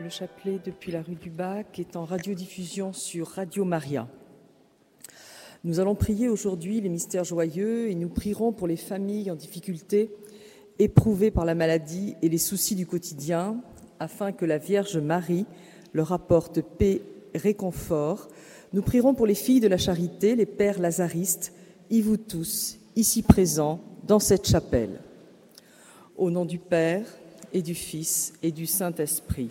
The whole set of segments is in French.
le chapelet depuis la rue du Bac est en radiodiffusion sur Radio Maria. Nous allons prier aujourd'hui les mystères joyeux et nous prierons pour les familles en difficulté, éprouvées par la maladie et les soucis du quotidien, afin que la Vierge Marie leur apporte paix, réconfort. Nous prierons pour les filles de la charité, les pères lazaristes, y vous tous, ici présents, dans cette chapelle. Au nom du Père et du Fils et du Saint-Esprit.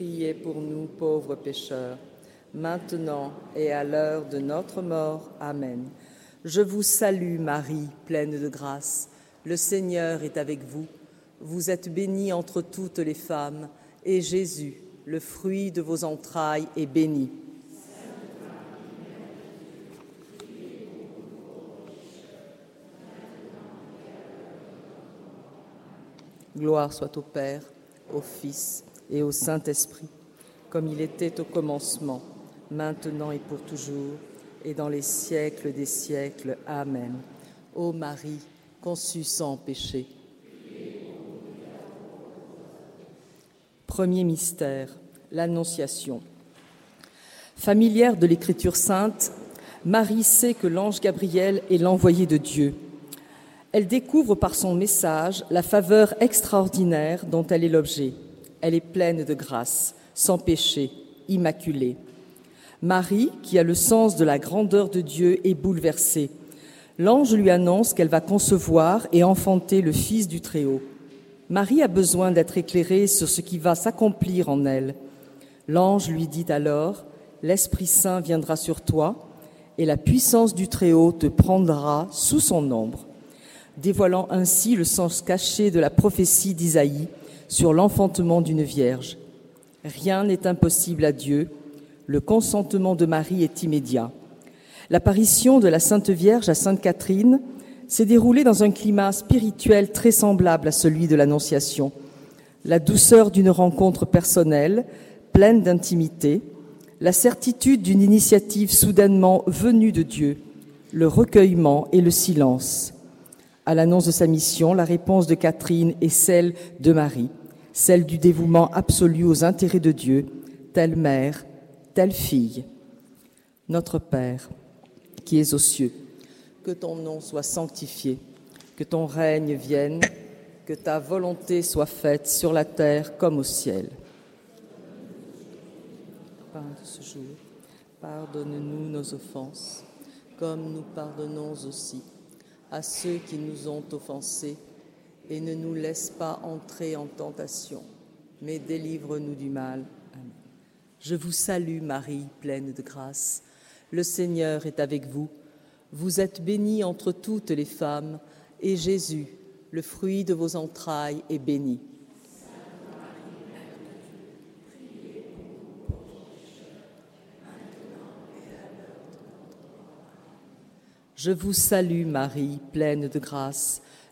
Priez pour nous pauvres pécheurs, maintenant et à l'heure de notre mort. Amen. Je vous salue Marie, pleine de grâce. Le Seigneur est avec vous. Vous êtes bénie entre toutes les femmes, et Jésus, le fruit de vos entrailles, est béni. Gloire soit au Père, au Fils et au Saint-Esprit, comme il était au commencement, maintenant et pour toujours, et dans les siècles des siècles. Amen. Ô Marie, conçue sans péché. Premier mystère, l'Annonciation. Familière de l'Écriture sainte, Marie sait que l'ange Gabriel est l'envoyé de Dieu. Elle découvre par son message la faveur extraordinaire dont elle est l'objet. Elle est pleine de grâce, sans péché, immaculée. Marie, qui a le sens de la grandeur de Dieu, est bouleversée. L'ange lui annonce qu'elle va concevoir et enfanter le Fils du Très-Haut. Marie a besoin d'être éclairée sur ce qui va s'accomplir en elle. L'ange lui dit alors, L'Esprit Saint viendra sur toi, et la puissance du Très-Haut te prendra sous son ombre, dévoilant ainsi le sens caché de la prophétie d'Isaïe sur l'enfantement d'une vierge. Rien n'est impossible à Dieu. Le consentement de Marie est immédiat. L'apparition de la Sainte Vierge à Sainte Catherine s'est déroulée dans un climat spirituel très semblable à celui de l'Annonciation. La douceur d'une rencontre personnelle, pleine d'intimité, la certitude d'une initiative soudainement venue de Dieu, le recueillement et le silence. À l'annonce de sa mission, la réponse de Catherine est celle de Marie celle du dévouement absolu aux intérêts de Dieu, telle mère, telle fille. Notre Père, qui es aux cieux, que ton nom soit sanctifié, que ton règne vienne, que ta volonté soit faite sur la terre comme au ciel. Pain de ce jour, pardonne-nous nos offenses, comme nous pardonnons aussi à ceux qui nous ont offensés et ne nous laisse pas entrer en tentation, mais délivre-nous du mal. Amen. Je vous salue Marie, pleine de grâce. Le Seigneur est avec vous. Vous êtes bénie entre toutes les femmes, et Jésus, le fruit de vos entrailles, est béni. Je vous salue Marie, pleine de grâce.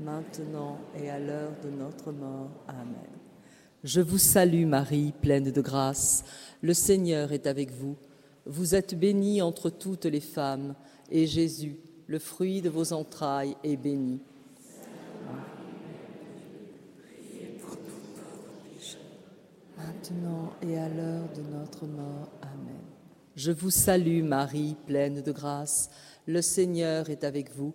maintenant et à l'heure de notre mort. Amen. Je vous salue Marie, pleine de grâce. Le Seigneur est avec vous. Vous êtes bénie entre toutes les femmes, et Jésus, le fruit de vos entrailles, est béni. maintenant et à l'heure de notre mort. Amen. Je vous salue Marie, pleine de grâce. Le Seigneur est avec vous.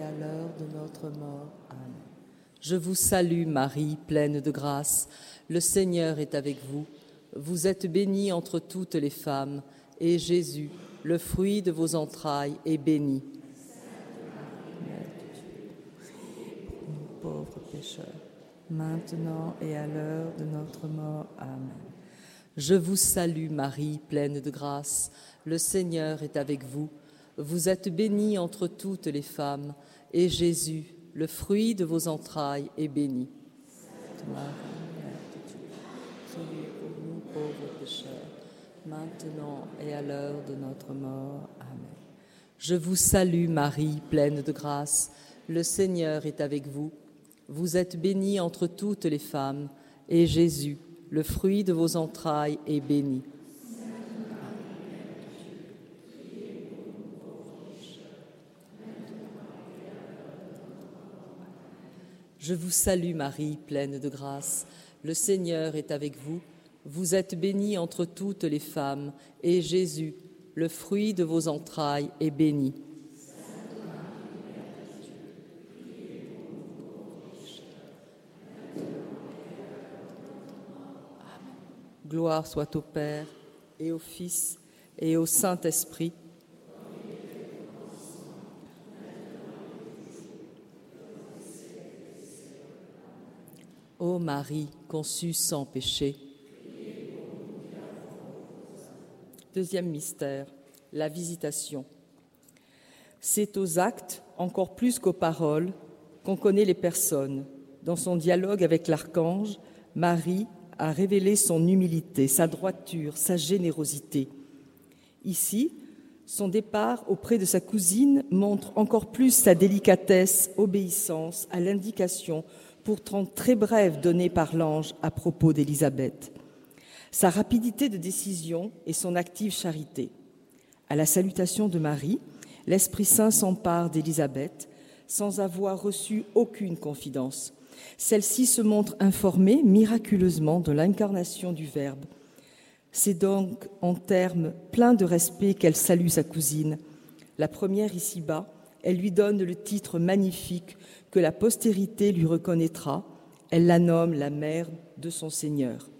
à l'heure de notre mort. Amen. Je vous salue Marie, pleine de grâce. Le Seigneur est avec vous. Vous êtes bénie entre toutes les femmes, et Jésus, le fruit de vos entrailles, est béni. pauvres pécheurs, maintenant et à l'heure de notre mort. Amen. Je vous salue Marie, pleine de grâce. Le Seigneur est avec vous. Vous êtes bénie entre toutes les femmes, et Jésus, le fruit de vos entrailles, est béni. Priez pour et à l'heure de notre mort. Amen. Je vous salue Marie, pleine de grâce. Le Seigneur est avec vous. Vous êtes bénie entre toutes les femmes, et Jésus, le fruit de vos entrailles, est béni. Je vous salue Marie, pleine de grâce. Le Seigneur est avec vous. Vous êtes bénie entre toutes les femmes, et Jésus, le fruit de vos entrailles, est béni. Gloire soit au Père et au Fils et au Saint-Esprit. Ô Marie, conçue sans péché. Deuxième mystère, la visitation. C'est aux actes, encore plus qu'aux paroles, qu'on connaît les personnes. Dans son dialogue avec l'archange, Marie a révélé son humilité, sa droiture, sa générosité. Ici, son départ auprès de sa cousine montre encore plus sa délicatesse, obéissance à l'indication pourtant très brève donnée par l'ange à propos d'Élisabeth, sa rapidité de décision et son active charité. À la salutation de Marie, l'Esprit Saint s'empare d'Élisabeth sans avoir reçu aucune confidence. Celle-ci se montre informée miraculeusement de l'incarnation du Verbe. C'est donc en termes pleins de respect qu'elle salue sa cousine. La première ici-bas, elle lui donne le titre magnifique que la postérité lui reconnaîtra. Elle la nomme la mère de son Seigneur.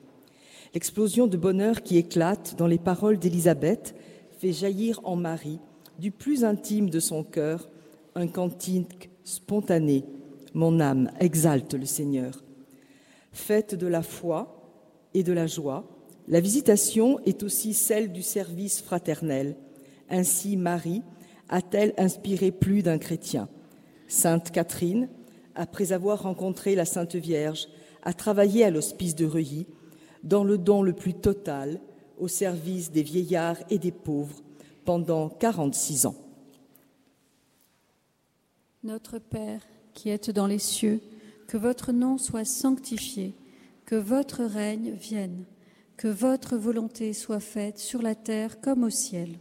L'explosion de bonheur qui éclate dans les paroles d'Élisabeth fait jaillir en Marie, du plus intime de son cœur, un cantique spontané mon âme exalte le Seigneur. Fête de la foi et de la joie, la visitation est aussi celle du service fraternel. Ainsi, Marie a-t-elle inspiré plus d'un chrétien. Sainte Catherine après avoir rencontré la Sainte Vierge, a travaillé à l'hospice de Reuilly dans le don le plus total au service des vieillards et des pauvres pendant 46 ans. Notre Père, qui êtes dans les cieux, que votre nom soit sanctifié, que votre règne vienne, que votre volonté soit faite sur la terre comme au ciel.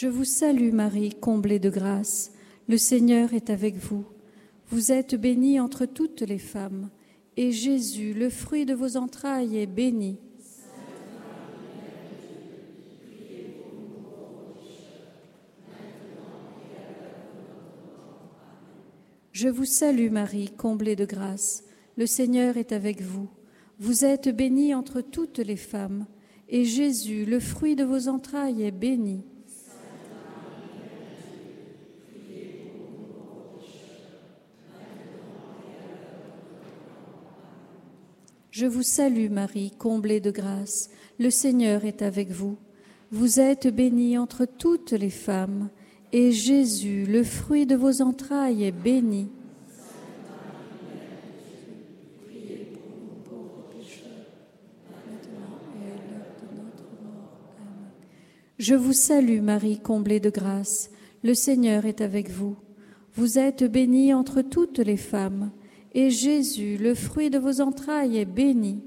Je vous salue Marie, comblée de grâce. Le Seigneur est avec vous. Vous êtes bénie entre toutes les femmes, et Jésus, le fruit de vos entrailles, est béni. Je vous salue Marie, comblée de grâce. Le Seigneur est avec vous. Vous êtes bénie entre toutes les femmes, et Jésus, le fruit de vos entrailles, est béni. Je vous salue Marie, comblée de grâce. Le Seigneur est avec vous. Vous êtes bénie entre toutes les femmes, et Jésus, le fruit de vos entrailles, est béni. Je vous salue Marie, comblée de grâce. Le Seigneur est avec vous. Vous êtes bénie entre toutes les femmes et Jésus, le fruit de vos entrailles, est béni.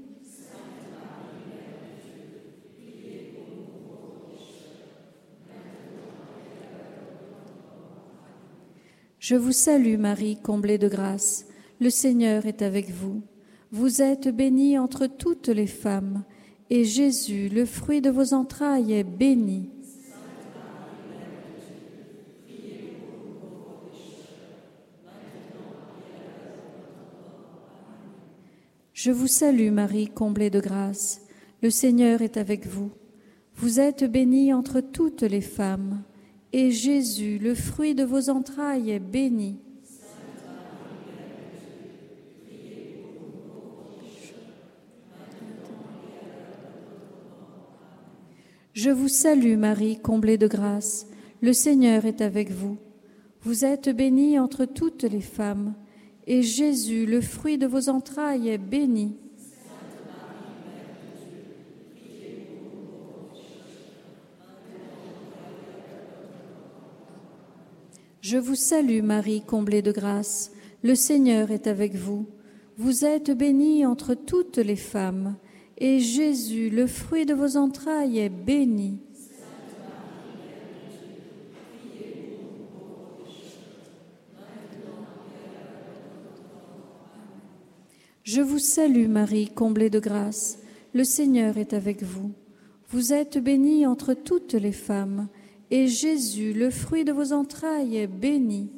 Je vous salue Marie, comblée de grâce. Le Seigneur est avec vous. Vous êtes bénie entre toutes les femmes, et Jésus, le fruit de vos entrailles, est béni. Je vous salue Marie, comblée de grâce. Le Seigneur est avec vous. Vous êtes bénie entre toutes les femmes, et Jésus, le fruit de vos entrailles, est béni. Je vous salue Marie, comblée de grâce. Le Seigneur est avec vous. Vous êtes bénie entre toutes les femmes et Jésus, le fruit de vos entrailles, est béni. Je vous salue Marie, comblée de grâce. Le Seigneur est avec vous. Vous êtes bénie entre toutes les femmes, et Jésus, le fruit de vos entrailles, est béni. Je vous salue Marie, comblée de grâce. Le Seigneur est avec vous. Vous êtes bénie entre toutes les femmes, et Jésus, le fruit de vos entrailles, est béni.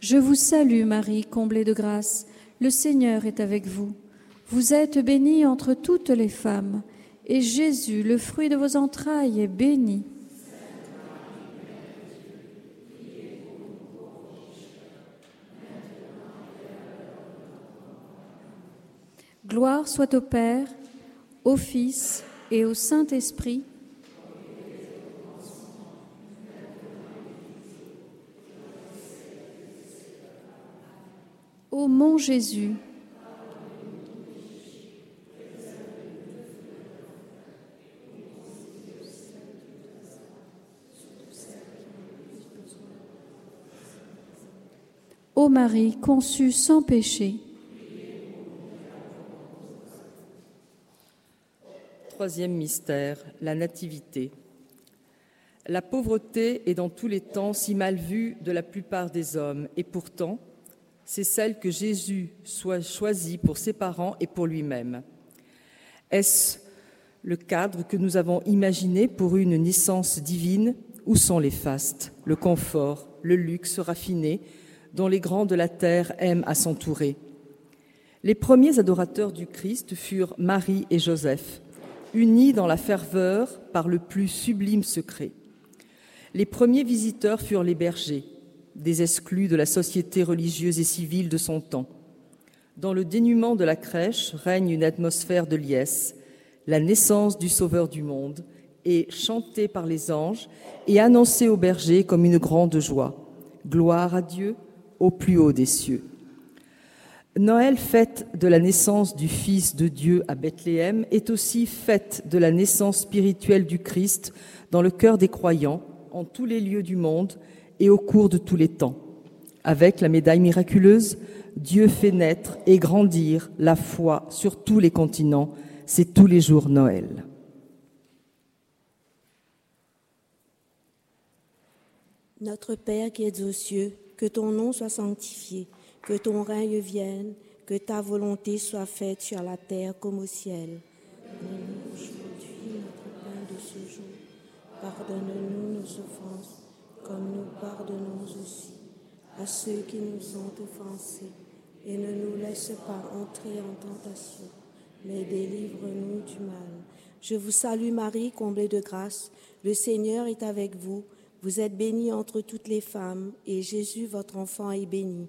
Je vous salue Marie, comblée de grâce. Le Seigneur est avec vous. Vous êtes bénie entre toutes les femmes, et Jésus, le fruit de vos entrailles, est béni. Gloire soit au Père, au Fils et au Saint-Esprit. Ô mon Jésus, Ô Marie conçue sans péché, Troisième mystère, la nativité. La pauvreté est dans tous les temps si mal vue de la plupart des hommes, et pourtant, c'est celle que Jésus soit choisi pour ses parents et pour lui-même. Est-ce le cadre que nous avons imaginé pour une naissance divine Où sont les fastes, le confort, le luxe raffiné dont les grands de la terre aiment à s'entourer Les premiers adorateurs du Christ furent Marie et Joseph unis dans la ferveur par le plus sublime secret. Les premiers visiteurs furent les bergers, des exclus de la société religieuse et civile de son temps. Dans le dénuement de la crèche règne une atmosphère de liesse, la naissance du Sauveur du monde est chantée par les anges et annoncée aux bergers comme une grande joie. Gloire à Dieu au plus haut des cieux. Noël, fête de la naissance du Fils de Dieu à Bethléem, est aussi fête de la naissance spirituelle du Christ dans le cœur des croyants, en tous les lieux du monde et au cours de tous les temps. Avec la médaille miraculeuse, Dieu fait naître et grandir la foi sur tous les continents. C'est tous les jours Noël. Notre Père qui es aux cieux, que ton nom soit sanctifié que ton règne vienne, que ta volonté soit faite sur la terre comme au ciel. Aujourd'hui notre pain de ce jour. Pardonne-nous nos offenses, comme nous pardonnons aussi à ceux qui nous ont offensés. Et ne nous laisse pas entrer en tentation, mais délivre-nous du mal. Je vous salue Marie, comblée de grâce. Le Seigneur est avec vous. Vous êtes bénie entre toutes les femmes, et Jésus, votre enfant, est béni.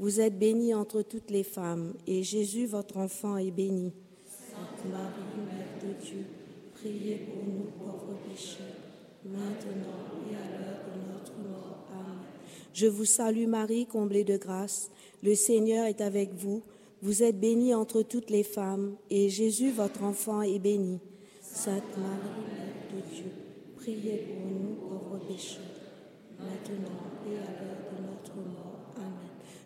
Vous êtes bénie entre toutes les femmes, et Jésus, votre enfant, est béni. Sainte Marie, Mère de Dieu, priez pour nous pauvres pécheurs, maintenant et à l'heure de notre mort. Amen. Je vous salue Marie, comblée de grâce. Le Seigneur est avec vous. Vous êtes bénie entre toutes les femmes, et Jésus, votre enfant, est béni. Sainte Marie, Mère de Dieu, priez pour nous pauvres pécheurs, maintenant et à l'heure de notre mort.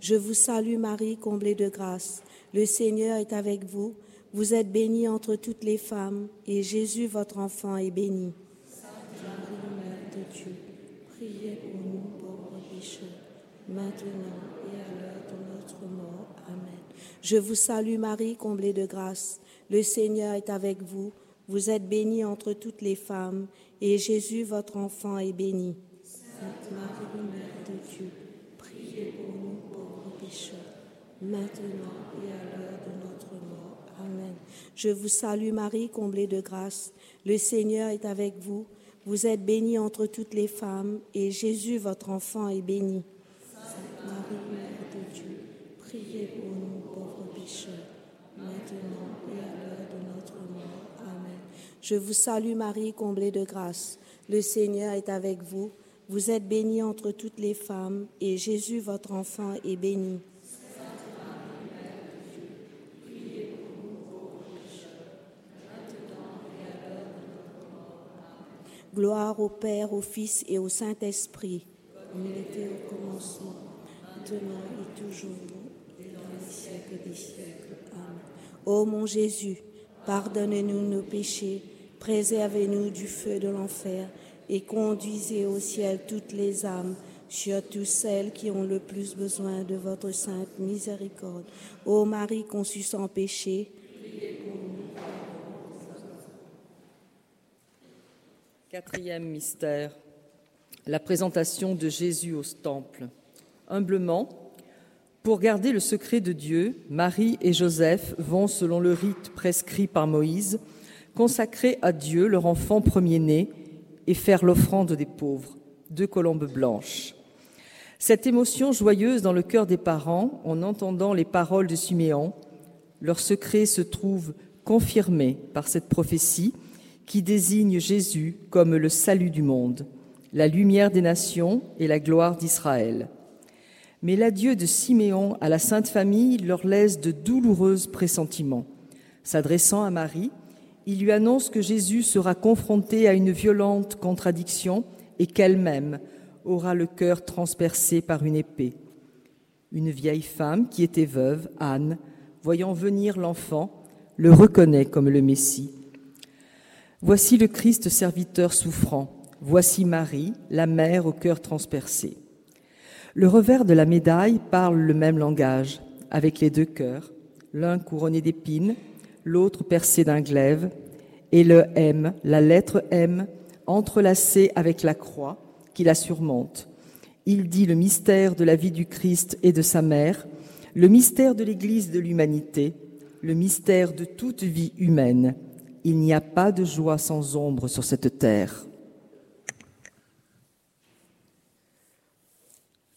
Je vous salue Marie, comblée de grâce. Le Seigneur est avec vous. Vous êtes bénie entre toutes les femmes, et Jésus, votre enfant, est béni. Marie, Mère de Dieu, priez pour nous pauvres pécheurs, maintenant et à l'heure de notre mort. Amen. Je vous salue Marie, comblée de grâce. Le Seigneur est avec vous. Vous êtes bénie entre toutes les femmes, et Jésus, votre enfant, est béni. Sainte Marie, Mère de Dieu, priez pour nous pauvres pécheurs, maintenant et à l'heure de notre mort. Amen. Je vous salue Marie, comblée de grâce. Le Seigneur est avec vous. Vous êtes bénie entre toutes les femmes, et Jésus, votre enfant, est béni. Sainte Marie, Mère de Dieu, priez pour nous pauvres pécheurs, maintenant et à l'heure de notre mort. Amen. Je vous salue Marie, comblée de grâce. Le Seigneur est avec vous. Vous êtes bénie entre toutes les femmes, et Jésus, votre enfant, est béni. Gloire au Père, au Fils et au Saint-Esprit, comme il était au commencement, maintenant et toujours, et dans les siècles des siècles. Amen. Ô mon Jésus, pardonnez-nous nos péchés, préservez-nous du feu de l'enfer, et conduisez au ciel toutes les âmes, surtout celles qui ont le plus besoin de votre sainte miséricorde. Ô Marie conçue sans péché, Quatrième mystère, la présentation de Jésus au temple. Humblement, pour garder le secret de Dieu, Marie et Joseph vont, selon le rite prescrit par Moïse, consacrer à Dieu leur enfant premier-né et faire l'offrande des pauvres, deux colombes blanches. Cette émotion joyeuse dans le cœur des parents, en entendant les paroles de Siméon, leur secret se trouve confirmé par cette prophétie qui désigne Jésus comme le salut du monde, la lumière des nations et la gloire d'Israël. Mais l'adieu de Siméon à la Sainte Famille leur laisse de douloureux pressentiments. S'adressant à Marie, il lui annonce que Jésus sera confronté à une violente contradiction et qu'elle-même aura le cœur transpercé par une épée. Une vieille femme qui était veuve, Anne, voyant venir l'enfant, le reconnaît comme le Messie. Voici le Christ serviteur souffrant, voici Marie, la mère au cœur transpercé. Le revers de la médaille parle le même langage, avec les deux cœurs, l'un couronné d'épines, l'autre percé d'un glaive, et le M, la lettre M, entrelacée avec la croix qui la surmonte. Il dit le mystère de la vie du Christ et de sa mère, le mystère de l'Église de l'humanité, le mystère de toute vie humaine. Il n'y a pas de joie sans ombre sur cette terre.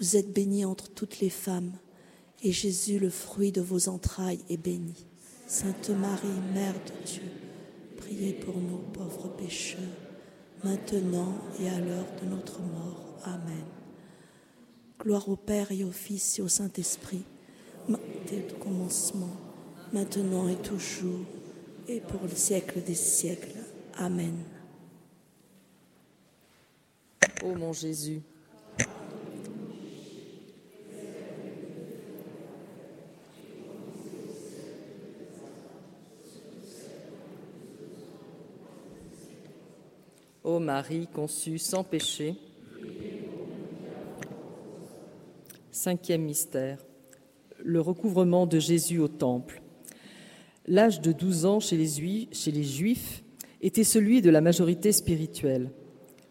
Vous êtes bénie entre toutes les femmes, et Jésus, le fruit de vos entrailles, est béni. Sainte Marie, Mère de Dieu, priez pour nous pauvres pécheurs, maintenant et à l'heure de notre mort. Amen. Gloire au Père et au Fils et au Saint-Esprit, dès le commencement, maintenant et toujours, et pour le siècle des siècles. Amen. Ô mon Jésus, Marie conçue sans péché, cinquième mystère, le recouvrement de Jésus au Temple. L'âge de 12 ans chez les Juifs était celui de la majorité spirituelle.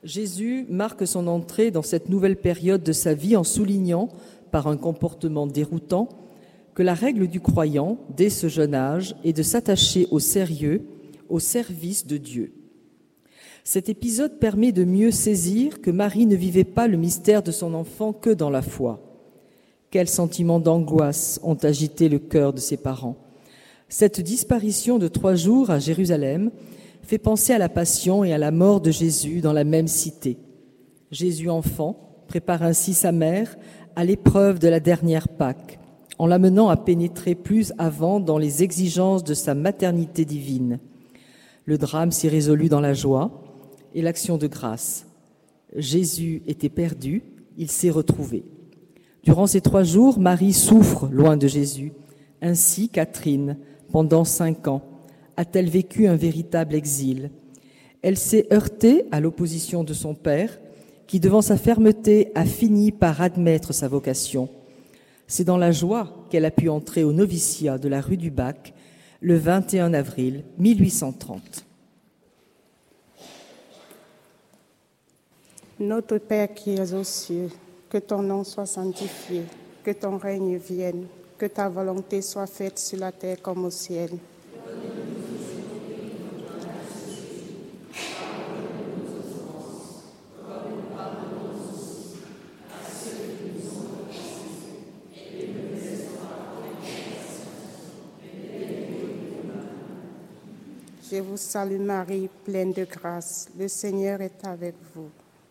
Jésus marque son entrée dans cette nouvelle période de sa vie en soulignant, par un comportement déroutant, que la règle du croyant, dès ce jeune âge, est de s'attacher au sérieux, au service de Dieu. Cet épisode permet de mieux saisir que Marie ne vivait pas le mystère de son enfant que dans la foi. Quels sentiments d'angoisse ont agité le cœur de ses parents Cette disparition de trois jours à Jérusalem fait penser à la passion et à la mort de Jésus dans la même cité. Jésus enfant prépare ainsi sa mère à l'épreuve de la dernière Pâque, en l'amenant à pénétrer plus avant dans les exigences de sa maternité divine. Le drame s'y résolut dans la joie et l'action de grâce. Jésus était perdu, il s'est retrouvé. Durant ces trois jours, Marie souffre loin de Jésus. Ainsi, Catherine, pendant cinq ans, a-t-elle vécu un véritable exil. Elle s'est heurtée à l'opposition de son père, qui, devant sa fermeté, a fini par admettre sa vocation. C'est dans la joie qu'elle a pu entrer au noviciat de la rue du Bac le 21 avril 1830. Notre Père qui es aux cieux, que ton nom soit sanctifié, que ton règne vienne, que ta volonté soit faite sur la terre comme au ciel. Je vous salue Marie, pleine de grâce. Le Seigneur est avec vous.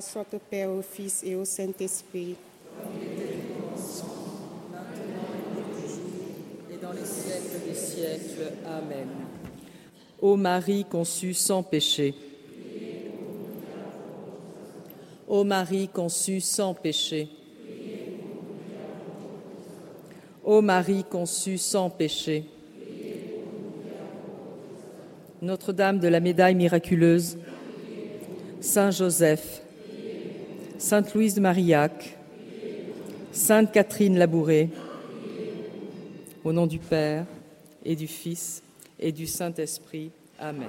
Soit au Père, au Fils et au Saint-Esprit. et dans les siècles des siècles. Amen. Ô Marie conçue sans péché. Ô Marie conçue sans péché. Ô Marie conçue sans péché. Notre-Dame de la médaille miraculeuse, Saint Joseph, Sainte Louise de Marillac, Sainte Catherine Labouré, au nom du Père et du Fils et du Saint-Esprit. Amen.